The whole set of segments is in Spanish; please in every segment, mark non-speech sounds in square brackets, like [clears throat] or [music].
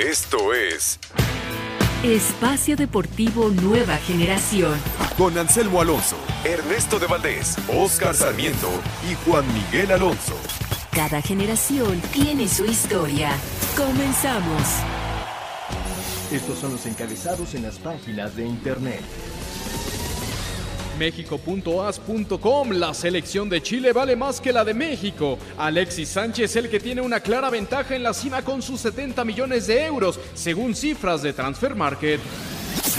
Esto es Espacio Deportivo Nueva Generación. con Anselmo Alonso, Ernesto de Valdés, Oscar Sarmiento y Juan Miguel Alonso. Cada generación tiene su historia. Comenzamos. Estos son los encabezados en las páginas de internet. México.as.com La selección de Chile vale más que la de México. Alexis Sánchez, el que tiene una clara ventaja en la cima con sus 70 millones de euros, según cifras de Transfer Market.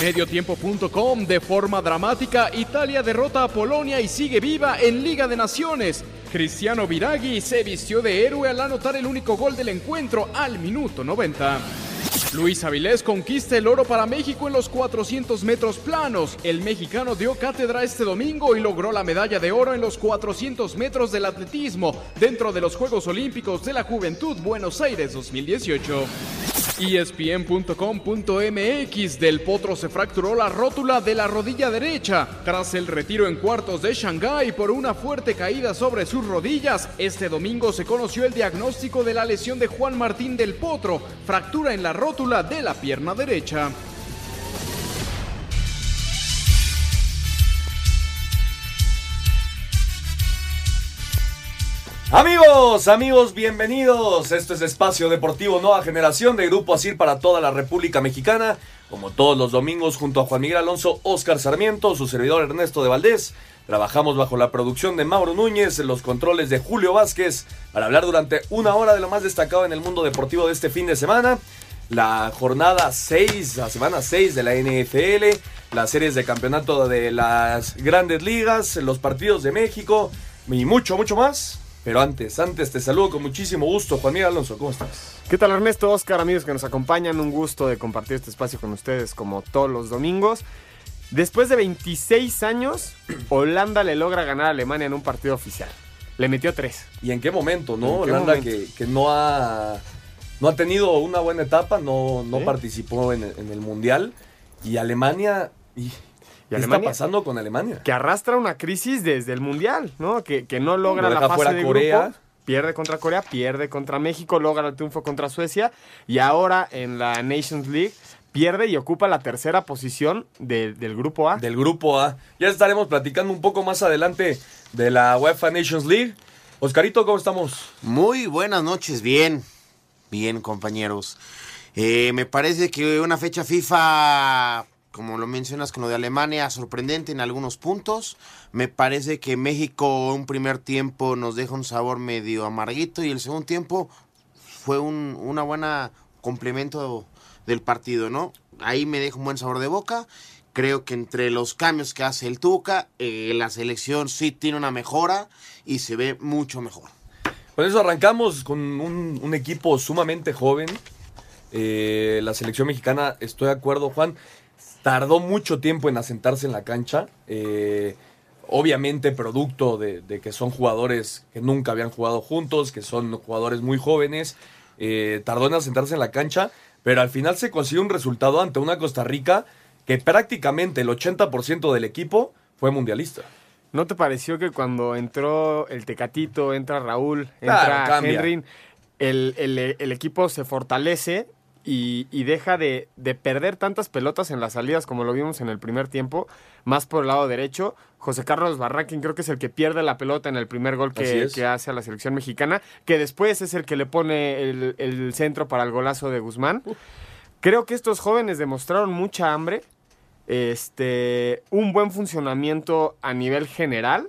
Mediotiempo.com De forma dramática, Italia derrota a Polonia y sigue viva en Liga de Naciones. Cristiano Viraghi se vistió de héroe al anotar el único gol del encuentro al minuto 90. Luis Avilés conquista el oro para México en los 400 metros planos. El mexicano dio cátedra este domingo y logró la medalla de oro en los 400 metros del atletismo dentro de los Juegos Olímpicos de la Juventud Buenos Aires 2018. ESPN.com.mx Del Potro se fracturó la rótula de la rodilla derecha. Tras el retiro en cuartos de Shanghái por una fuerte caída sobre sus rodillas, este domingo se conoció el diagnóstico de la lesión de Juan Martín del Potro, fractura en la rótula de la pierna derecha. Amigos, amigos, bienvenidos. Esto es Espacio Deportivo Nueva Generación de Grupo Asir para toda la República Mexicana. Como todos los domingos, junto a Juan Miguel Alonso, Oscar Sarmiento, su servidor Ernesto de Valdés. Trabajamos bajo la producción de Mauro Núñez, en los controles de Julio Vázquez, para hablar durante una hora de lo más destacado en el mundo deportivo de este fin de semana. La jornada 6, la semana 6 de la NFL, las series de campeonato de las grandes ligas, los partidos de México y mucho, mucho más. Pero antes, antes te saludo con muchísimo gusto. Juan Miguel Alonso, ¿cómo estás? ¿Qué tal Ernesto, Oscar, amigos que nos acompañan? Un gusto de compartir este espacio con ustedes como todos los domingos. Después de 26 años, [clears throat] Holanda le logra ganar a Alemania en un partido oficial. Le metió tres. ¿Y en qué momento, no? ¿En qué Holanda momento? Que, que no ha no ha tenido una buena etapa, no, no ¿Sí? participó en el, en el Mundial. Y Alemania... y- ¿Qué está Alemania? pasando con Alemania? Que arrastra una crisis desde el Mundial, ¿no? Que, que no logra Lo la fase fuera de Corea. grupo. Pierde contra Corea, pierde contra México, logra el triunfo contra Suecia. Y ahora en la Nations League pierde y ocupa la tercera posición de- del grupo A. Del grupo A. Ya estaremos platicando un poco más adelante de la UEFA Nations League. Oscarito, ¿cómo estamos? Muy buenas noches, bien, bien compañeros. Eh, me parece que una fecha FIFA, como lo mencionas con lo de Alemania, sorprendente en algunos puntos. Me parece que México un primer tiempo nos deja un sabor medio amarguito y el segundo tiempo fue un una buena complemento del partido, ¿no? Ahí me deja un buen sabor de boca. Creo que entre los cambios que hace el Tuca, eh, la selección sí tiene una mejora y se ve mucho mejor. Con eso arrancamos con un, equipo sumamente joven. Eh, la selección mexicana, estoy de acuerdo, Juan, tardó mucho tiempo en asentarse en la cancha. Eh, obviamente producto de, de que son jugadores que nunca habían jugado juntos, que son jugadores muy jóvenes. Eh, tardó en asentarse en la cancha, pero al final se consiguió un resultado ante una Costa Rica que prácticamente el 80% del equipo fue mundialista. ¿No te pareció que cuando entró el Tecatito, entra Raúl, Claro, entra cambia. Henry, el, el- el equipo se fortalece y, y deja de, de perder tantas pelotas en las salidas como lo vimos en el primer tiempo, más por el lado derecho? José Carlos Barranquín creo que es el que pierde la pelota en el primer gol que, que hace a la selección mexicana, que después es el que le pone el, el centro para el golazo de Guzmán. Creo que estos jóvenes demostraron mucha hambre, este, un buen funcionamiento a nivel general,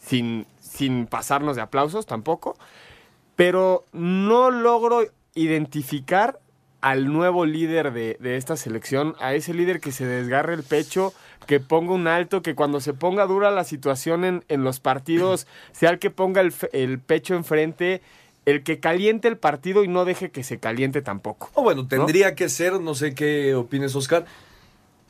sin, sin pasarnos de aplausos tampoco, pero no logro identificar al nuevo líder de, de esta selección, a ese líder que se desgarre el pecho, que ponga un alto, que cuando se ponga dura la situación en, en los partidos, [clears throat] sea el que ponga el, el pecho enfrente el que caliente el partido y no deje que se caliente tampoco. Oh, bueno, tendría que ser, no sé qué opines, Oscar,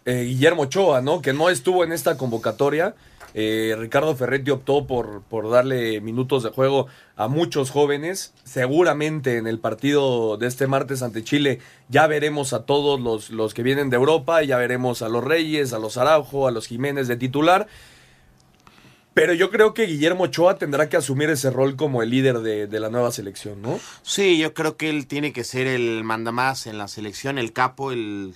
eh, Guillermo Ochoa, ¿no? Que no estuvo en esta convocatoria. Eh, Ricardo Ferretti optó por, por darle minutos de juego a muchos jóvenes. Seguramente en el partido de este martes ante Chile ya veremos a todos los, los que vienen de Europa, ya veremos a los Reyes, a los Araujo, a los Jiménez de titular. Pero yo creo que Guillermo Ochoa tendrá que asumir ese rol como el líder de, de la nueva selección, ¿no? Sí, yo creo que él tiene que ser el mandamás en la selección, el capo, el,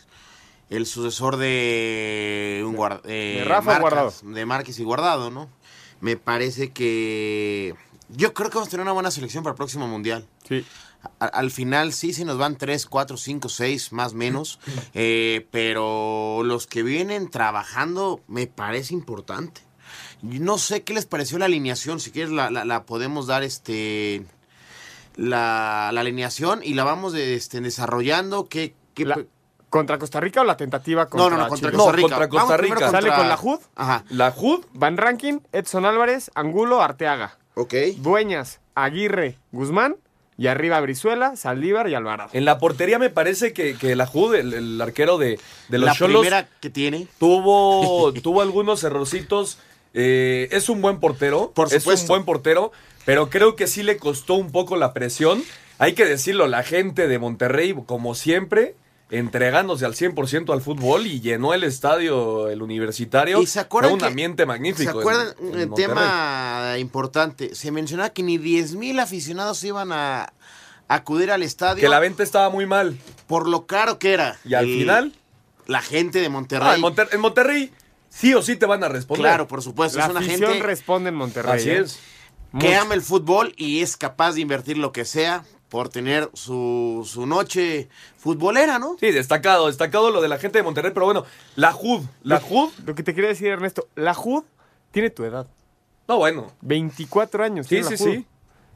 el sucesor de, un guard- eh, de Rafa Marcas, Guardado. De Márquez y Guardado, ¿no? Me parece que... Yo creo que vamos a tener una buena selección para el próximo Mundial. Sí. A- al final sí, sí nos van 3, 4, 5, 6, más menos. [laughs] eh, pero los que vienen trabajando me parece importante. No sé qué les pareció la alineación. Si quieres la, la- la podemos dar este la, la alineación y la vamos de- este, desarrollando. ¿Qué, qué- La- ¿Contra Costa Rica o la tentativa no, contra no, no, contra Chile? Costa No, Rica. contra Costa Rica. ¿Sale con la HUD? Ajá, La HUD, Van Rankin, Edson Álvarez, Angulo, Arteaga. ok. Dueñas, Aguirre, Guzmán. Y arriba Brizuela, Saldívar y Alvarado. en la portería me parece que, que la HUD, el, el arquero de, de los la Cholos, primera que tiene. tuvo, [laughs] tuvo algunos errorcitos. Eh, es un buen portero. Por Es un supuesto. buen portero. Pero creo que sí le costó un poco la presión. Hay que decirlo, la gente de Monterrey, como siempre, entregándose al 100% al fútbol y llenó el estadio, el universitario. Y se acuerdan Fue un que- ambiente magnífico. ¿Se acuerdan? en- en Un Monterrey. tema importante. Se mencionaba que ni 10 mil aficionados iban a acudir al estadio Que la venta estaba muy mal. por lo caro que era. Y al El- final, La gente de Monterrey. ah, en, Monter- en Monterrey sí o sí te van a responder. claro, por supuesto. La es una afición gente responde en Monterrey. Así ¿eh? es. que Mucho. ama el fútbol y es capaz de invertir lo que sea por tener su, su noche futbolera, ¿no? Sí, destacado, destacado lo de la gente de Monterrey. Pero bueno, la HUD, la HUD, Lo que te quería decir, Ernesto, la HUD tiene tu edad. no, bueno. 24 años. Sí, tiene la sí, sí.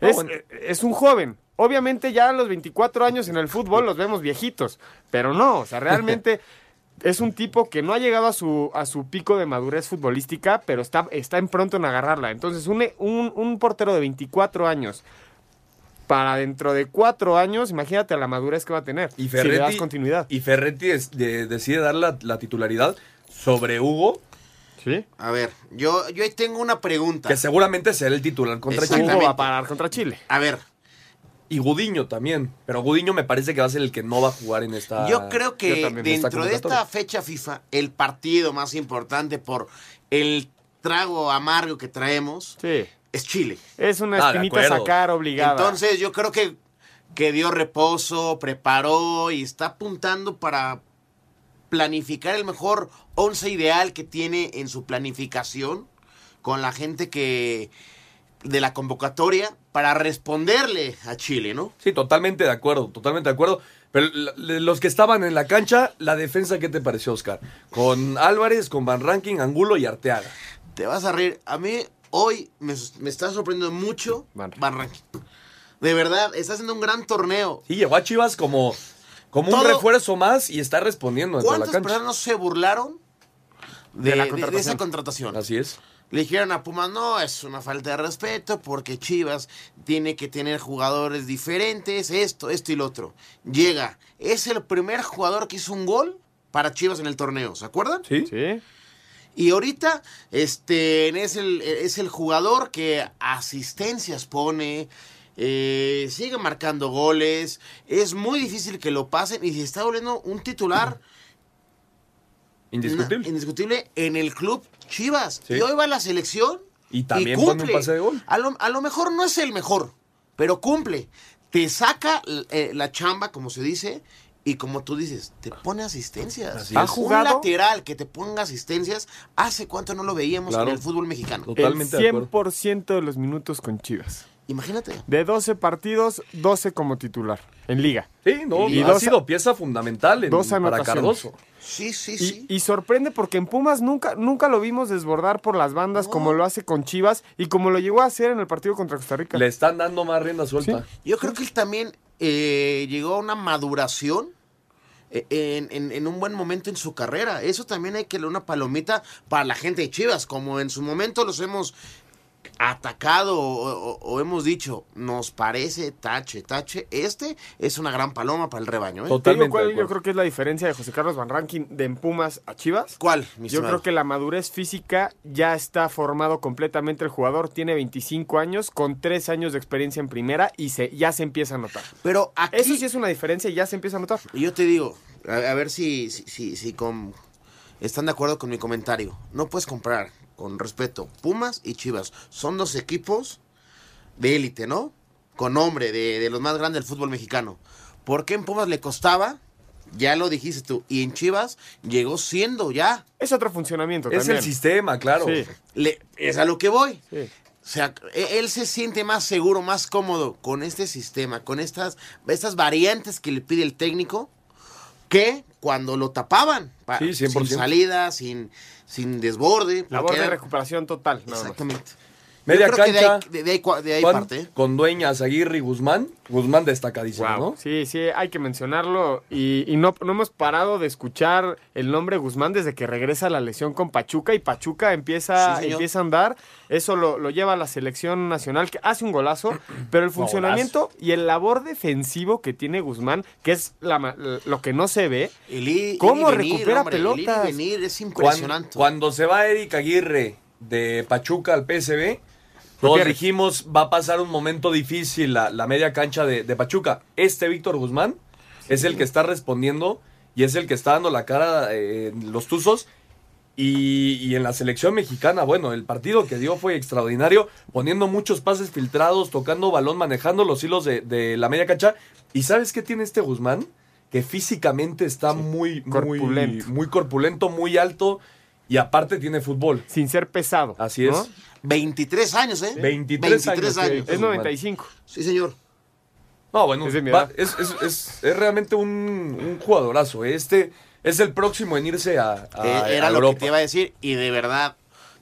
No, Es, bueno. eh, es un joven. Obviamente ya a los 24 años en el fútbol los vemos viejitos, pero no, o sea, realmente [laughs] es un tipo que no ha llegado a su, a su pico de madurez futbolística, pero está, está en pronto en agarrarla. Entonces, un, un, un portero de 24 años para dentro de cuatro años, imagínate la madurez que va a tener. Y si le das Ferretti, continuidad. y Ferretti es- de- decide dar la, la titularidad sobre Hugo, ¿Sí? A ver, yo, yo ahí tengo una pregunta. que seguramente será el titular contra. Chile. Hugo va a parar contra Chile. A ver, Y Gudiño también. Pero Gudiño me parece que va a ser el que no va a jugar en esta. yo creo que yo dentro de esta fecha FIFA, el partido más importante por el trago amargo que traemos Sí. Es Chile. Es una Ah, espinita a sacar obligada. Entonces yo creo que, que dio reposo, preparó y está apuntando para planificar el mejor once ideal que tiene en su planificación con la gente que de la convocatoria para responderle a Chile, ¿no? Sí, totalmente de acuerdo, totalmente de acuerdo. Pero los que estaban en la cancha, la defensa, ¿qué te pareció, Oscar? Con Álvarez, con Van Ranking, Angulo y Arteaga. Te vas a reír. A mí hoy me, me está sorprendiendo mucho Van Van Rankin. De verdad, está haciendo un gran torneo. Sí, llegó a Chivas como, como un refuerzo más y está respondiendo dentro de la ¿Cuántas cancha. personas no se burlaron de, De la de- de contratación. esa contratación? Así es. Le dijeron a Pumas, no, es una falta de respeto porque Chivas tiene que tener jugadores diferentes, esto, esto y lo otro. Llega, es el primer jugador que hizo un gol para Chivas en el torneo, ¿se acuerdan? Sí. Sí. Y ahorita este, es, el, es el jugador que asistencias pone, eh, sigue marcando goles, es muy difícil que lo pasen y se está volviendo un titular [clears throat] Indiscutible. indiscutible en el club Chivas. Sí. Y hoy va a la selección. Y también cumple. pone un pase de gol. A lo, a lo mejor no es el mejor, pero cumple. Te saca eh, la chamba, como se dice, y como tú dices, te pone asistencias. Así ¿Ha es. jugado? Un lateral que te ponga asistencias, ¿hace cuánto no lo veíamos Claro. en el fútbol mexicano? Totalmente el de acuerdo. 100% de los minutos con Chivas. Imagínate. De 12 partidos, 12 como titular en liga. Sí, no, Y ha dos- sido pieza fundamental en- dos para anotaciones. Cardoso. Sí, sí, Y, sí. y sorprende porque en Pumas nunca, nunca lo vimos desbordar por las bandas No. como lo hace con Chivas y como lo llegó a hacer en el partido contra Costa Rica. Le están dando más rienda suelta. Yo creo que él también eh, llegó a una maduración en, en- en un buen momento en su carrera. Eso también hay que darle una palomita para la gente de Chivas, como en su momento los hemos atacado o, o- o hemos dicho, nos parece tache, tache, este es una gran paloma para el rebaño. ¿eh? ¿Te digo cuál yo creo que es la diferencia de José Carlos Van Rankin de en Pumas a Chivas? ¿Cuál, mi Yo creo que la madurez física ya está formado completamente el jugador. Tiene 25 años, con 3 años de experiencia en primera y se, ya se empieza a notar. Pero aquí... Eso sí es una diferencia y ya se empieza a notar. Y yo te digo, a, a ver si, si, si, si con- están de acuerdo con mi comentario. No puedes comprar, con respeto, Pumas y Chivas. Son dos equipos de élite, ¿no? Con nombre, de, de los más grandes del fútbol mexicano. ¿Por qué en Pumas le costaba? Ya lo dijiste tú. Y en Chivas llegó siendo ya. Es otro funcionamiento Es también. el sistema, claro. Sí. Le- es a lo que voy. Sí. O sea, e- él se siente más seguro, más cómodo con este sistema, con estas, estas variantes que le pide el técnico, que cuando lo tapaban. Pa- Sí, 100%. Sin salida, sin, sin desborde. Labor de era- recuperación total. nada más. Media Yo creo que de ahí- cancha. de, de ahí, de ahí Juan, parte. ¿eh? Con Dueñas, Aguirre y Guzmán. Guzmán destacadísimo, Wow. ¿no? Sí, sí, hay que mencionarlo. Y, y no, no hemos parado de escuchar el nombre Guzmán desde que regresa a la lesión con Pachuca y Pachuca empieza, Sí, empieza a andar. Eso lo, lo lleva a la selección nacional, que hace un golazo, [clears throat] pero el funcionamiento y el labor defensivo que tiene Guzmán, que es la ma- lo que no se ve. El ir- ¿Cómo ir y venir, recupera hombre, el ir y pelotas? venir es impresionante. Cuando, se va Eric Aguirre de Pachuca al PSB, todos dijimos va a pasar un momento difícil la, la media cancha de, de Pachuca. Este Víctor Guzmán es el que está respondiendo y es el que está dando la cara eh, en los Tuzos. Y, y en la selección mexicana, bueno, el partido que dio fue extraordinario, poniendo muchos pases filtrados, tocando balón, manejando los hilos de, de la media cancha. ¿Y sabes qué tiene este Guzmán? Que físicamente está muy, Corpulento. muy, muy corpulento, muy alto y aparte tiene fútbol. Sin ser pesado. Así es. ¿no? 23 años, ¿eh? 23 años, sí. años. Es 95. Sí, señor. No, bueno, Es de mi va- edad. es, es- es- es realmente un, un jugadorazo. Este es el próximo en irse a, a- Eh, era a lo Europa. que te iba a decir. Y de verdad,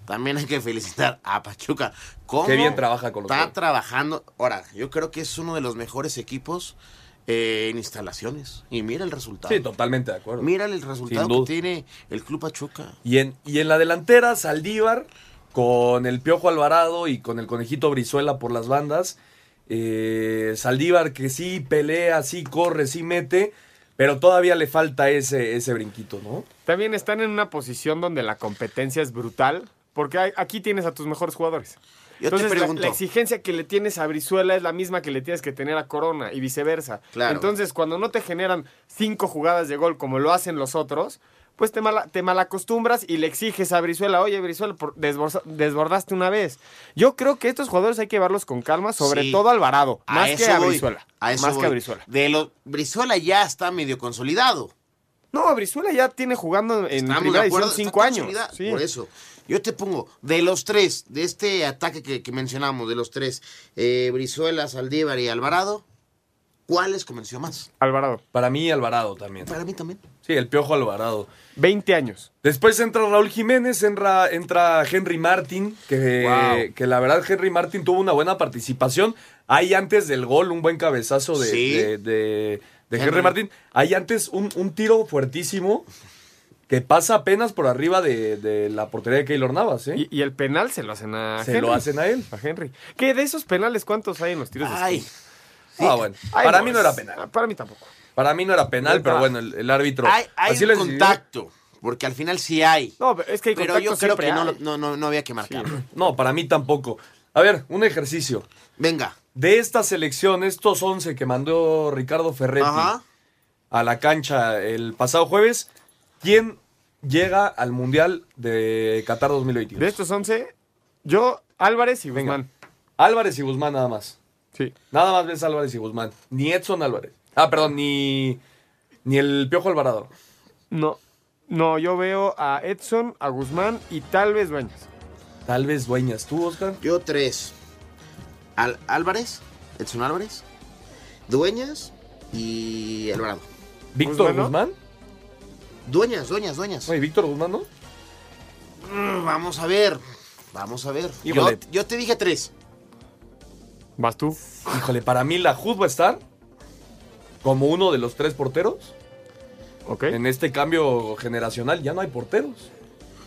también hay que felicitar a Pachuca. ¿Cómo Qué bien trabaja con los Está trabajando. Ahora, yo creo que es uno de los mejores equipos eh, en instalaciones. Y mira el resultado. Sí, totalmente de acuerdo. Mira el resultado que tiene el Club Pachuca. Y en, y en la delantera, Saldívar, con el Piojo Alvarado y con el Conejito Brizuela por las bandas. Eh, Saldívar que sí pelea, sí corre, sí mete, pero todavía le falta ese, ese brinquito, ¿no? También están en una posición donde la competencia es brutal, porque hay- aquí tienes a tus mejores jugadores. Yo Entonces, te la- pregunto. La, exigencia que le tienes a Brizuela es la misma que le tienes que tener a Corona y viceversa. Claro. Entonces, cuando no te generan cinco jugadas de gol como lo hacen los otros, pues te, mala, te malacostumbras y le exiges a Brizuela, oye, Brizuela, por- desborza- desbordaste una vez. Yo creo que estos jugadores hay que llevarlos con calma, sobre Sí. todo Alvarado, A más que a voy, Brizuela. a eso más que a. Brizuela. De lo, Brizuela ya está medio consolidado. No, Brizuela ya tiene jugando en Estamos primera cinco años. Sí. Por eso. Yo te pongo, de los tres, de este ataque que, que mencionamos, de los tres, eh, Brizuela, Saldívar y Alvarado, ¿cuál les convenció más? Alvarado. Para mí, Alvarado también. Para mí también. Sí, el Piojo Alvarado. 20 años. Después entra Raúl Jiménez, entra, entra Henry Martin, que, Wow. que la verdad Henry Martin tuvo una buena participación. Hay antes del gol un buen cabezazo de, Sí. de, de- de Henry. Henry. Martin. Hay antes un, un tiro fuertísimo que pasa apenas por arriba de, de la portería de Keylor Navas. ¿eh? Y, y el penal se lo hacen a Se Henry. lo hacen a él. A Henry. ¿Qué de esos penales cuántos hay en los tiros de esquina? Ah, bueno. Ay, Para mí no era penal. ah, Para mí tampoco. Para mí no era penal, pero bueno, el, el árbitro. hay, hay así un lo decidió. contacto, porque al final sí hay. No, pero es que hay pero contacto yo creo que no, lo- no, no, no había que marcarlo. No, para mí tampoco. A ver, un ejercicio. Venga. De esta selección, estos 11 que mandó Ricardo Ferretti Ajá. a la cancha el pasado jueves, ¿quién llega al Mundial de Qatar 2022? De estos 11, yo, Álvarez y Venga. Guzmán. Álvarez y Guzmán nada más. Sí. Nada más ves Álvarez y Guzmán. Ni Edson Álvarez. Ah, perdón, ni, ni el Piojo Alvarado. No. No, yo veo a Edson, a Guzmán y tal vez Dueñas. Tal vez Dueñas. ¿Tú, Oscar? Yo tres. Al- Álvarez, Edson Álvarez, Dueñas y Alvarado. ¿Víctor ¿Guzmán? Dueñas, dueñas, dueñas. Oye, ¿Víctor Guzmán no? Mm, Vamos a ver. Vamos a ver. Yo, Híjole. yo te dije tres. ¿Vas tú? Híjole, para mí la Jud va a estar como uno de los tres porteros. Ok. En este cambio generacional ya no hay porteros.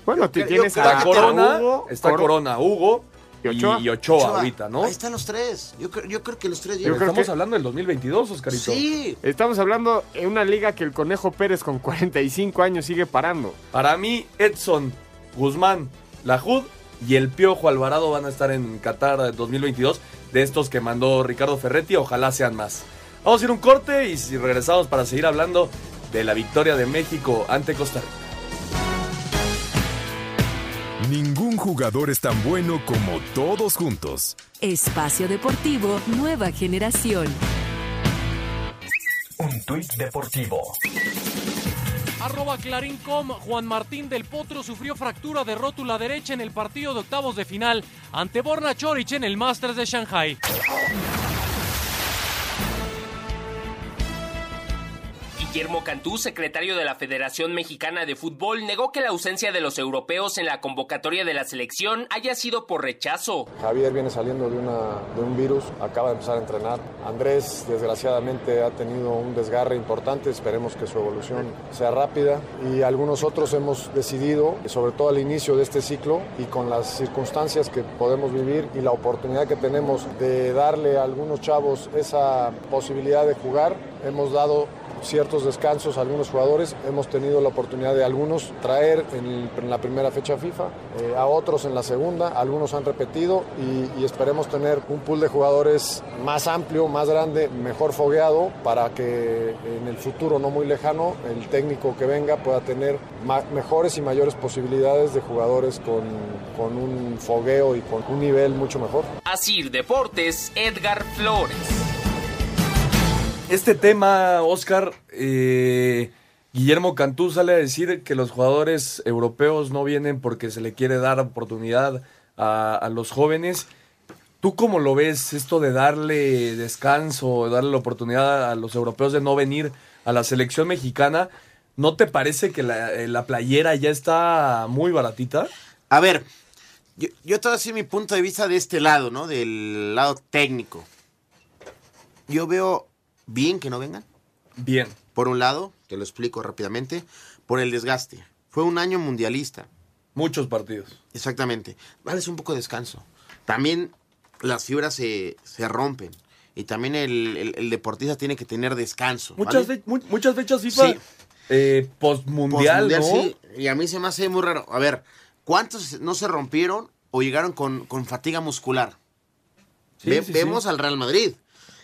Bueno, te tienes a Está que Corona, Hugo, está Cor- Corona, Hugo, y Ochoa. y Ochoa ahorita, ¿no? Ahí están los tres. Yo, creo- yo creo que los tres Pero llegan. estamos hablando del 2022, Oscarito. Sí. Estamos hablando en una liga que el Conejo Pérez con 45 años sigue parando. Para mí, Edson, Guzmán, Lajud y el Piojo Alvarado van a estar en Qatar 2022. De estos que mandó Ricardo Ferretti, ojalá sean más. Vamos a ir un corte y si regresamos para seguir hablando de la victoria de México ante Costa Rica. Ningún jugador es tan bueno como todos juntos. Espacio Deportivo Nueva Generación. Un tuit deportivo. Arroba Clarín.com, Juan Martín del Potro sufrió fractura de rótula derecha en el partido de octavos de final ante Borna Chorich en el Masters de Shanghai. Guillermo Cantú, secretario de la Federación Mexicana de Fútbol, negó que la ausencia de los europeos en la convocatoria de la selección haya sido por rechazo. Javier viene saliendo de, una, de un virus, acaba de empezar a entrenar. Andrés, desgraciadamente, ha tenido un desgarre importante, esperemos que su evolución sea rápida. Y algunos otros hemos decidido, sobre todo al inicio de este ciclo y con las circunstancias que podemos vivir y la oportunidad que tenemos de darle a algunos chavos esa posibilidad de jugar, hemos dado ciertos descansos a algunos jugadores. Hemos tenido la oportunidad de algunos traer en, la primera fecha FIFA, eh, a otros en la segunda, algunos han repetido y, esperemos tener un pool de jugadores más amplio, más grande, mejor fogueado para que en el futuro no muy lejano el técnico que venga pueda tener mejores y mayores posibilidades de jugadores con, con un fogueo y con un nivel mucho mejor. Asir Deportes, Edgar Flores. Este tema, Oscar, eh, Guillermo Cantú sale a decir que los jugadores europeos no vienen porque se le quiere dar oportunidad a, los jóvenes. ¿Tú cómo lo ves esto de darle descanso, darle la oportunidad a los europeos de no venir a la selección mexicana? ¿No te parece que la, eh, la playera ya está muy baratita? A ver, yo, yo te voy a decir mi punto de vista de este lado, ¿no? Del lado técnico. Yo veo bien que no vengan. Bien. Por un lado, te lo explico rápidamente, por el desgaste. Fue un año mundialista. Muchos partidos. Exactamente. Dales un poco de descanso. También las fibras se, se rompen. Y también el, el- el deportista tiene que tener descanso. Muchas, ¿vale? fe- mu- muchas fechas FIFA Sí. eh, postmundial, sí. Y a mí se me hace muy raro. A ver, ¿cuántos no se rompieron o llegaron con, con fatiga muscular? Sí, Ve- vemos al Real Madrid.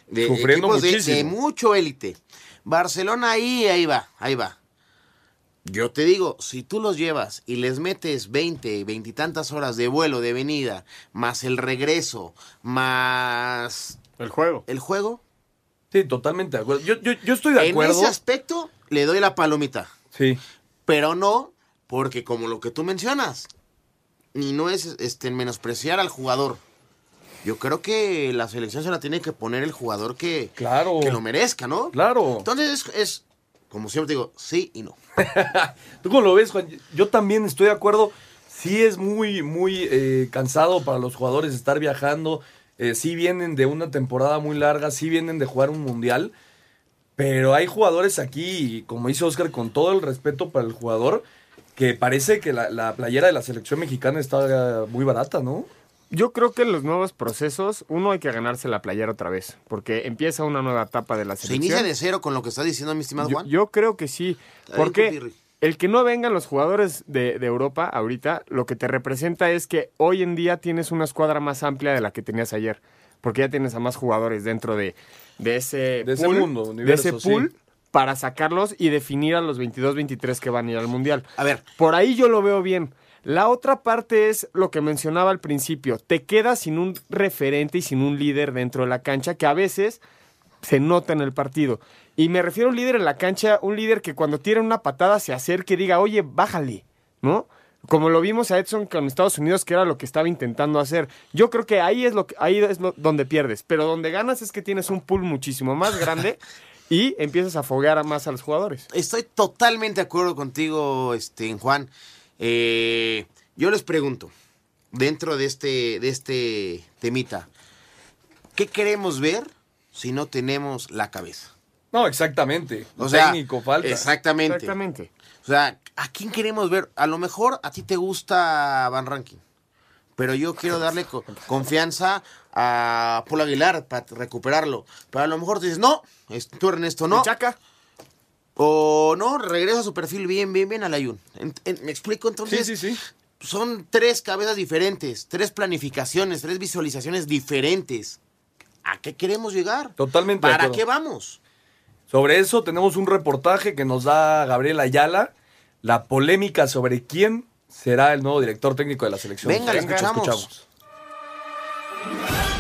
De Sufriendo equipos de- muchísimo. de mucho élite. Barcelona ahí, ahí va, ahí va. Yo te digo, si tú los llevas y les metes 20, 20 y tantas horas de vuelo, de venida, más el regreso, más... El juego. El juego. Sí, totalmente de acuerdo. Yo, yo, yo estoy de acuerdo. En ese aspecto le doy la palomita. Sí. Pero no, porque como lo que tú mencionas, ni no es este, menospreciar al jugador. Yo creo que la selección se la tiene que poner el jugador que, claro. que lo merezca, ¿no? Claro. Entonces es, es, como siempre digo, sí y no. [laughs] ¿Tú cómo lo ves, Juan? Yo también estoy de acuerdo. Sí es muy, muy eh, cansado para los jugadores estar viajando. Eh, sí vienen de una temporada muy larga, sí vienen de jugar un mundial. Pero hay jugadores aquí, como dice Oscar, con todo el respeto para el jugador, que parece que la, la playera de la selección mexicana está muy barata, ¿no? Yo creo que en los nuevos procesos, uno hay que ganarse la playera otra vez, porque empieza una nueva etapa de la Se selección. inicia de cero con lo que está diciendo mi estimado Juan. yo creo que sí, porque el que no vengan los jugadores de, de Europa ahorita, lo que te representa es que hoy en día tienes una escuadra más amplia de la que tenías ayer, porque ya tienes a más jugadores dentro de, de ese De ese pool, mundo, de universo, ese pool sí. para sacarlos y definir a los 22, 23 que van a ir al Mundial. A ver. Por ahí yo lo veo bien. La otra parte es lo que mencionaba al principio. Te quedas sin un referente y sin un líder dentro de la cancha que a veces se nota en el partido. Y me refiero a un líder en la cancha, un líder que cuando tira una patada se acerque y diga, oye, bájale, ¿no? Como lo vimos a Edson con Estados Unidos, que era lo que estaba intentando hacer. Yo creo que ahí es lo que, ahí es lo- donde pierdes. Pero donde ganas es que tienes un pool muchísimo más grande [laughs] y empiezas a foguear a más a los jugadores. Estoy totalmente de acuerdo contigo, este, Juan. Eh, yo les pregunto, dentro de este, de este temita, ¿qué queremos ver si no tenemos la cabeza? No, exactamente. O sea, técnico falta. Exactamente. Exactamente. O sea, ¿a quién queremos ver? A lo mejor a ti te gusta Van Ranking. pero yo quiero darle co- confianza a Paul Aguilar para recuperarlo. Pero a lo mejor dices, no, es- tú Ernesto, no. O no, regresa a su perfil bien, bien, bien al Ayun. ¿Me explico? Entonces, Sí, sí, sí. son tres cabezas diferentes, tres planificaciones, tres visualizaciones diferentes. ¿A qué queremos llegar? Totalmente. ¿Para qué vamos? Sobre eso tenemos un reportaje que nos da Gabriel Ayala, la polémica sobre quién será el nuevo director técnico de la selección. Venga, le escuchamos.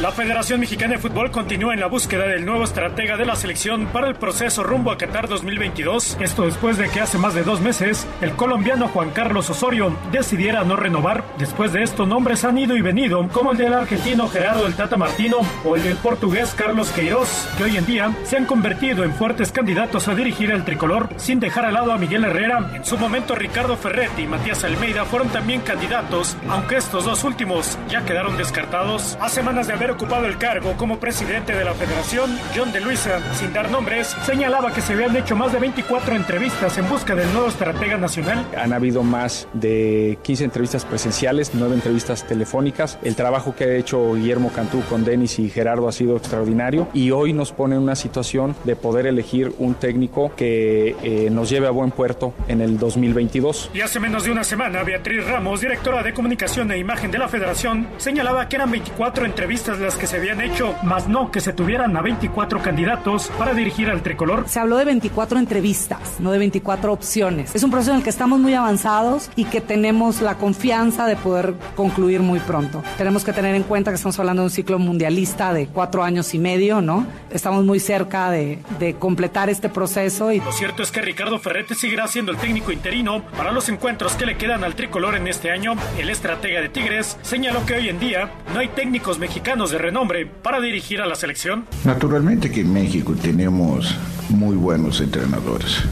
La Federación Mexicana de Fútbol continúa en la búsqueda del nuevo estratega de la selección para el proceso rumbo a Qatar 2022. Esto después de que hace más de dos meses el colombiano Juan Carlos Osorio decidiera no renovar. Después de esto, nombres han ido y venido, como el del argentino Gerardo el Tata Martino o el del portugués Carlos Queiroz, que hoy en día se han convertido en fuertes candidatos a dirigir el tricolor, sin dejar al lado a Miguel Herrera. En su momento, Ricardo Ferretti y Matías Almeida fueron también candidatos, aunque estos dos últimos ya quedaron descartados. A semanas de haber ocupado el cargo como presidente de la federación, John de Luisa, sin dar nombres, señalaba que se habían hecho más de 24 entrevistas en busca del nuevo estratega nacional. Han habido más de 15 entrevistas presenciales, 9 entrevistas telefónicas. El trabajo que ha hecho Guillermo Cantú con Denis y Gerardo ha sido extraordinario y hoy nos pone en una situación de poder elegir un técnico que eh, nos lleve a buen puerto en el 2022. Y hace menos de una semana, Beatriz Ramos, directora de comunicación e imagen de la federación, señalaba que eran 24 entrevistas las que se habían hecho, más no que se tuvieran a 24 candidatos para dirigir al tricolor. Se habló de 24 entrevistas, no de 24 opciones. Es un proceso en el que estamos muy avanzados y que tenemos la confianza de poder concluir muy pronto. Tenemos que tener en cuenta que estamos hablando de un ciclo mundialista de cuatro años y medio, ¿no? Estamos muy cerca de, de completar este proceso y Lo cierto es que Ricardo Ferretti seguirá siendo el técnico interino para los encuentros que le quedan al tricolor en este año. El estratega de Tigres señaló que hoy en día no hay técnicos mexicanos de renombre para dirigir a la selección. Naturalmente que en México tenemos muy buenos entrenadores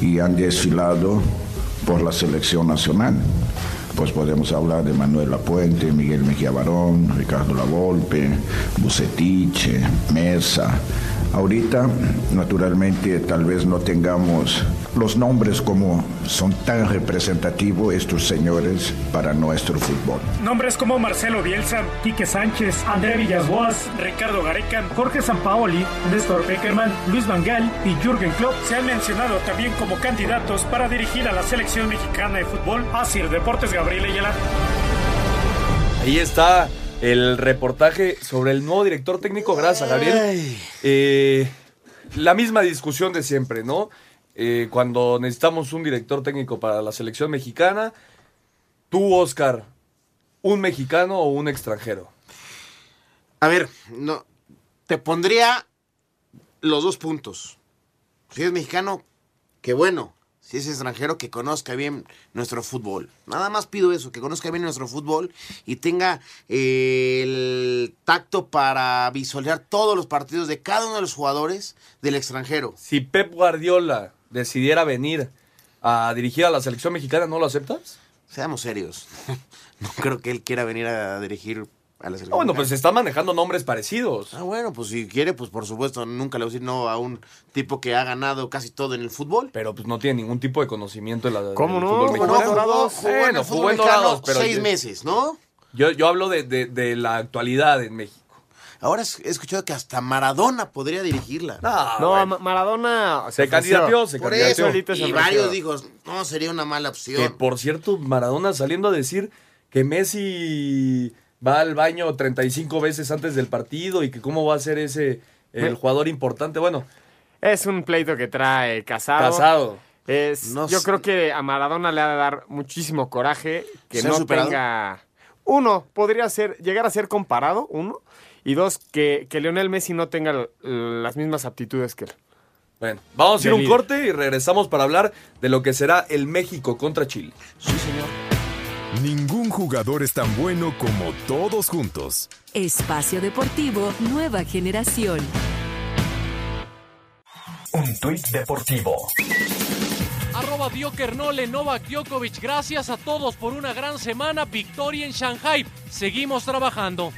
y han desfilado por la selección nacional. Pues podemos hablar de Manuel Lapuente, Miguel Mejía Barón, Ricardo Lavolpe, Bucetiche, Mesa. Ahorita, naturalmente, tal vez no tengamos los nombres como son tan representativos estos señores para nuestro fútbol. Nombres como Marcelo Bielsa, Quique Sánchez, André Villas-Boas, Ricardo Gareca, Jorge Sampaoli, Néstor Beckerman, Luis Van Gaal y Jürgen Klopp se han mencionado también como candidatos para dirigir a la selección mexicana de fútbol. Así Deportes Gabriel Ayala. Ahí está el reportaje sobre el nuevo director técnico. Gracias, Gabriel. Eh, la misma discusión de siempre, ¿no? Eh, cuando necesitamos un director técnico para la selección mexicana, tú, Oscar, ¿un mexicano o un extranjero? A ver, no, te pondría los dos puntos. Si es mexicano, qué bueno. Si es extranjero, que conozca bien nuestro fútbol. Nada más pido eso, que conozca bien nuestro fútbol y tenga eh, el tacto para visualizar todos los partidos de cada uno de los jugadores del extranjero. Si Pep Guardiola decidiera venir a dirigir a la selección mexicana, ¿no lo aceptas? Seamos serios. [laughs] No creo que él quiera venir a dirigir a la selección. Ah, bueno, pues se están manejando nombres parecidos. Ah, bueno, pues si quiere, pues por supuesto, nunca le voy a decir no a un tipo que ha ganado casi todo en el fútbol. Pero pues no tiene ningún tipo de conocimiento de la, ¿Cómo del no? fútbol ¿Cómo no? mexicano. Jugó- jugó en el Bueno, fútbol jugó en mexicano Dorados, pero seis meses, ¿no? Yo, yo hablo de, de- de la actualidad en México. Ahora he escuchado que hasta Maradona podría dirigirla. no, Ma- Maradona Se candidateó, se Por candidateó. eso, y varios dijo, no, sería una mala opción. Que por cierto, Maradona saliendo a decir que Messi va al baño 35 veces antes del partido y que cómo va a ser ese el jugador importante. Bueno, Es un pleito que trae Casado. Casado. Es, No yo creo que a Maradona le ha de dar muchísimo coraje que ¿Ser no superado? tenga. Uno, podría ser, llegar a ser comparado, uno. Y dos, que, que Lionel Messi no tenga las mismas aptitudes que él. bueno, vamos a ir un corte y regresamos para hablar de lo que será el México contra Chile. Sí, señor. Ningún jugador es tan bueno como todos juntos. Espacio Deportivo Nueva Generación. Un tuit deportivo. Arroba Diokernole, Novak Djokovic. Gracias a todos por una gran semana. Victoria en Shanghai. Seguimos trabajando.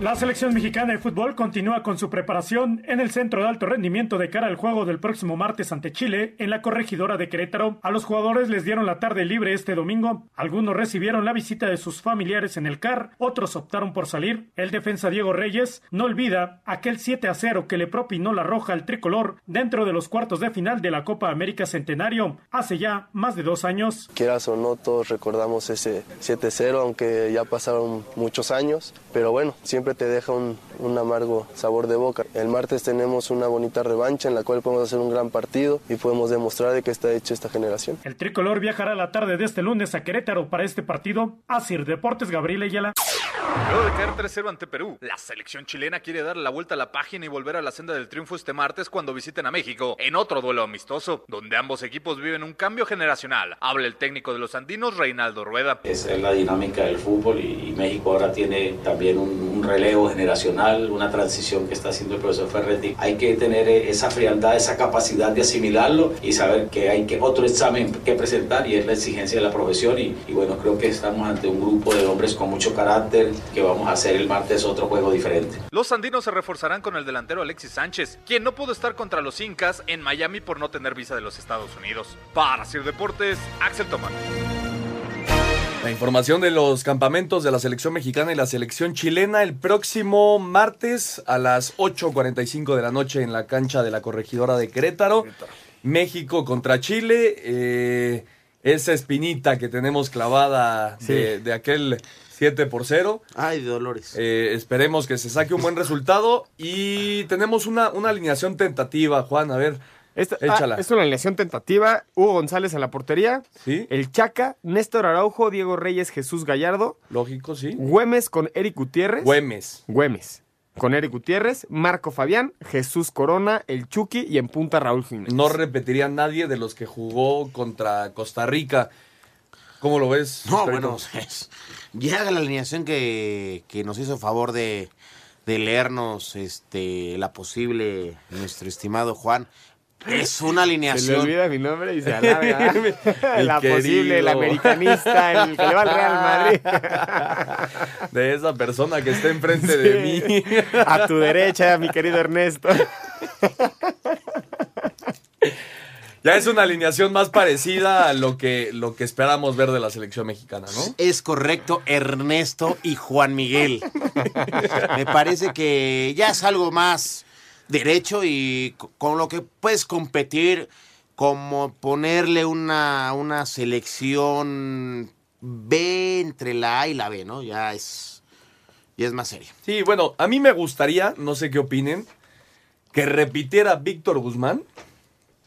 La selección mexicana de fútbol continúa con su preparación en el centro de alto rendimiento de cara al juego del próximo martes ante Chile en la corregidora de Querétaro. A los jugadores les dieron la tarde libre este domingo. Algunos recibieron la visita de sus familiares en el CAR, otros optaron por salir. El defensa Diego Reyes no olvida aquel 7 a 0 que le propinó la roja al tricolor dentro de los cuartos de final de la Copa América Centenario hace ya más de dos años. Quieras o no, todos recordamos ese 7-0, aunque ya pasaron muchos años, pero bueno, siempre te deja un, un, amargo sabor de boca. El martes tenemos una bonita revancha en la cual podemos hacer un gran partido y podemos demostrar de que está hecha esta generación. El tricolor viajará la tarde de este lunes a Querétaro para este partido. Asir Deportes Gabriel Ayala. Luego de caer 3-0 ante Perú, la selección chilena quiere dar la vuelta a la página y volver a la senda del triunfo este martes cuando visiten a México, en otro duelo amistoso, donde ambos equipos viven un cambio generacional. Habla el técnico de los andinos, Reinaldo Rueda. Esa es la dinámica del fútbol y, México ahora tiene también un, un, relevo generacional, una transición que está haciendo el profesor Ferretti. Hay que tener esa frialdad, esa capacidad de asimilarlo y saber que hay que otro examen que presentar y es la exigencia de la profesión y, y bueno, creo que estamos ante un grupo de hombres con mucho carácter que vamos a hacer el martes otro juego diferente. Los andinos se reforzarán con el delantero Alexis Sánchez, quien no pudo estar contra los Incas en Miami por no tener visa de los Estados Unidos. Para Sir Deportes, Axel Tomán. La información de los campamentos de la selección mexicana y la selección chilena el próximo martes a las 8.45 de la noche en la cancha de la corregidora de Querétaro. México contra Chile. Eh, esa espinita que tenemos clavada sí. de, de, aquel 7 por 0. Ay, Dolores. Eh, esperemos que se saque un buen resultado. Y tenemos una, una alineación tentativa, Juan. A ver, esta, échala. Ah, es una alineación tentativa. Hugo González en la portería. Sí. El Chaca, Néstor Araujo, Diego Reyes, Jesús Gallardo. Lógico, sí. Güemes con Eric Gutiérrez. Güemes. Güemes. Con Eric Gutiérrez, Marco Fabián, Jesús Corona, el Chucky y en punta Raúl Jiménez. No repetiría nadie de los que jugó contra Costa Rica. ¿Cómo lo ves? No, bueno, [laughs] es, llega la alineación que, que nos hizo favor de, de, leernos este, la posible, nuestro estimado Juan. Es una alineación. Se le olvida mi nombre y se alarga. [laughs] [laughs] la querido. posible, el americanista, el que le va al Real Madrid. [laughs] De esa persona que está enfrente sí. de mí. A tu derecha, mi querido Ernesto. Ya es una alineación más parecida a lo que, lo que esperamos ver de la selección mexicana, ¿no? Es correcto, Ernesto y Juan Miguel. Me parece que ya es algo más derecho y con lo que puedes competir, como ponerle una, una selección B entre la A y la B, ¿no? Ya es, ya es más serio. Sí, bueno, a mí me gustaría, no sé qué opinen, que repitiera Víctor Guzmán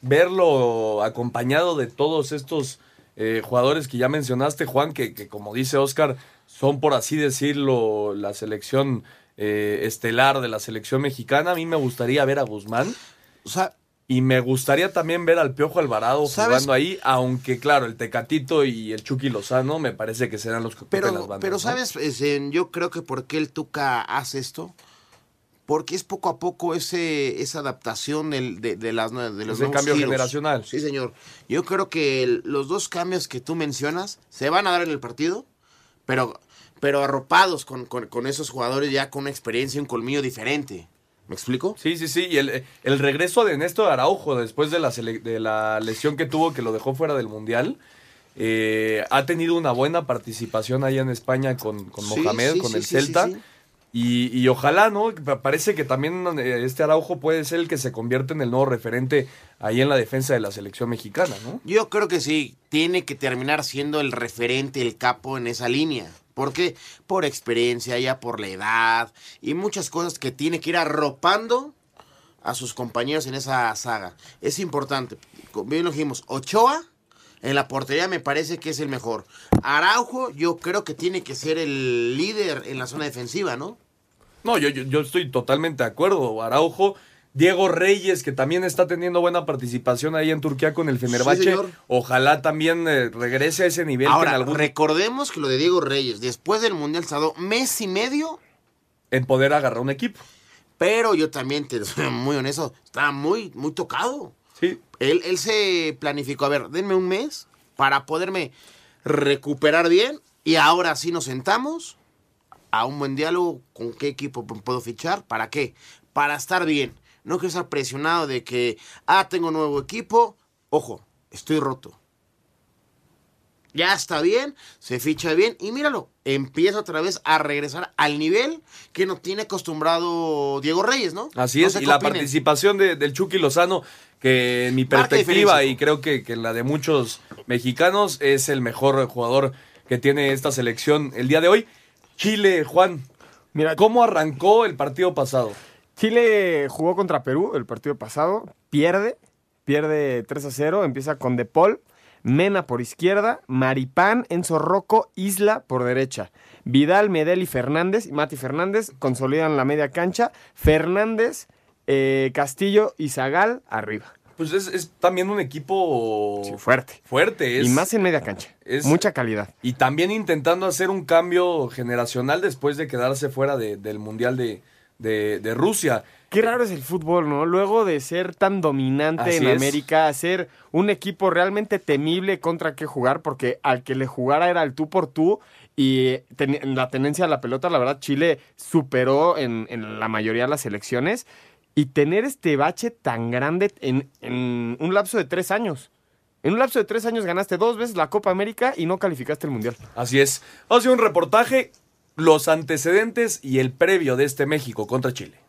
verlo acompañado de todos estos eh, jugadores que ya mencionaste, Juan, que, que, como dice Oscar, son por así decirlo la selección eh, estelar de la selección mexicana. A mí me gustaría ver a Guzmán. O sea, y me gustaría también ver al Piojo Alvarado jugando ahí, aunque claro, el Tecatito y el Chucky Lozano me parece que serán los que pero, las bandas. Pero, ¿no? ¿sabes? yo creo que por qué el Tuca hace esto porque es poco a poco ese, esa adaptación del, de, de, las, de los ese cambio giros. generacional. Sí, señor. Yo creo que el, los dos cambios que tú mencionas se van a dar en el partido, pero, pero arropados con, con, con esos jugadores ya con una experiencia y un colmillo diferente. ¿Me explico? Sí, sí, sí. Y el, el regreso de Néstor Araujo después de la, de la lesión que tuvo que lo dejó fuera del Mundial. Eh, ha tenido una buena participación allá en España con, con Mohamed, sí, con sí, el Celta. Y, y, ojalá, ¿no? Parece que también eh, este Araujo puede ser el que se convierte en el nuevo referente ahí en la defensa de la selección mexicana, ¿no? Yo creo que sí, tiene que terminar siendo el referente, el capo en esa línea. ¿Por qué? Por experiencia, ya por la edad y muchas cosas que tiene que ir arropando a sus compañeros en esa saga. Es importante. Bien lo dijimos, Ochoa en la portería me parece que es el mejor. Araujo yo creo que tiene que ser el líder en la zona defensiva, ¿no? No, yo, yo, yo estoy totalmente de acuerdo. Araujo, Diego Reyes, que también está teniendo buena participación ahí en Turquía con el Fenerbahce. Sí, Ojalá también eh, regrese a ese nivel. Ahora, que en algún... recordemos que lo de Diego Reyes, después del Mundial, se dado mes y medio en poder agarrar un equipo. Pero yo también, te soy muy honesto, estaba muy, muy tocado. Sí. Él, él se planificó, a ver, denme un mes para poderme recuperar bien y ahora sí nos sentamos a un buen diálogo con qué equipo puedo fichar, ¿para qué? Para estar bien. No quiero estar presionado de que, ah, tengo nuevo equipo, ojo, estoy roto. Ya está bien, se ficha bien y míralo, empieza otra vez a regresar al nivel que nos tiene acostumbrado Diego Reyes, ¿no? Así No es, y la opinen. participación de- del Chucky Lozano, que en mi perspectiva y creo que, que la de muchos mexicanos es el mejor jugador que tiene esta selección el día de hoy. Chile, Juan, Mira, ¿cómo arrancó el partido pasado? Chile jugó contra Perú el partido pasado, pierde, pierde 3 a 0, empieza con De Paul, Mena por izquierda, Maripán, Enzo Rocco, Isla por derecha. Vidal, Medel y Fernández, y Mati Fernández consolidan la media cancha, Fernández, eh, Castillo y Zagal arriba. Pues es, es también un equipo fuerte. Fuerte, es, y más en media cancha. es- Mucha calidad. Y también intentando hacer un cambio generacional después de quedarse fuera de- del Mundial de, de- de Rusia. Qué raro es el fútbol, ¿no? Luego de ser tan dominante Así en es. América, ser un equipo realmente temible contra qué jugar, porque al que le jugara era el tú por tú y ten- la tenencia a la pelota, la verdad, Chile superó en, en la mayoría de las elecciones y tener este bache tan grande en, en un lapso de tres años. En un lapso de tres años ganaste dos veces la Copa América y no calificaste el Mundial. Así es. Hacer un reportaje, los antecedentes y el previo de este México contra Chile.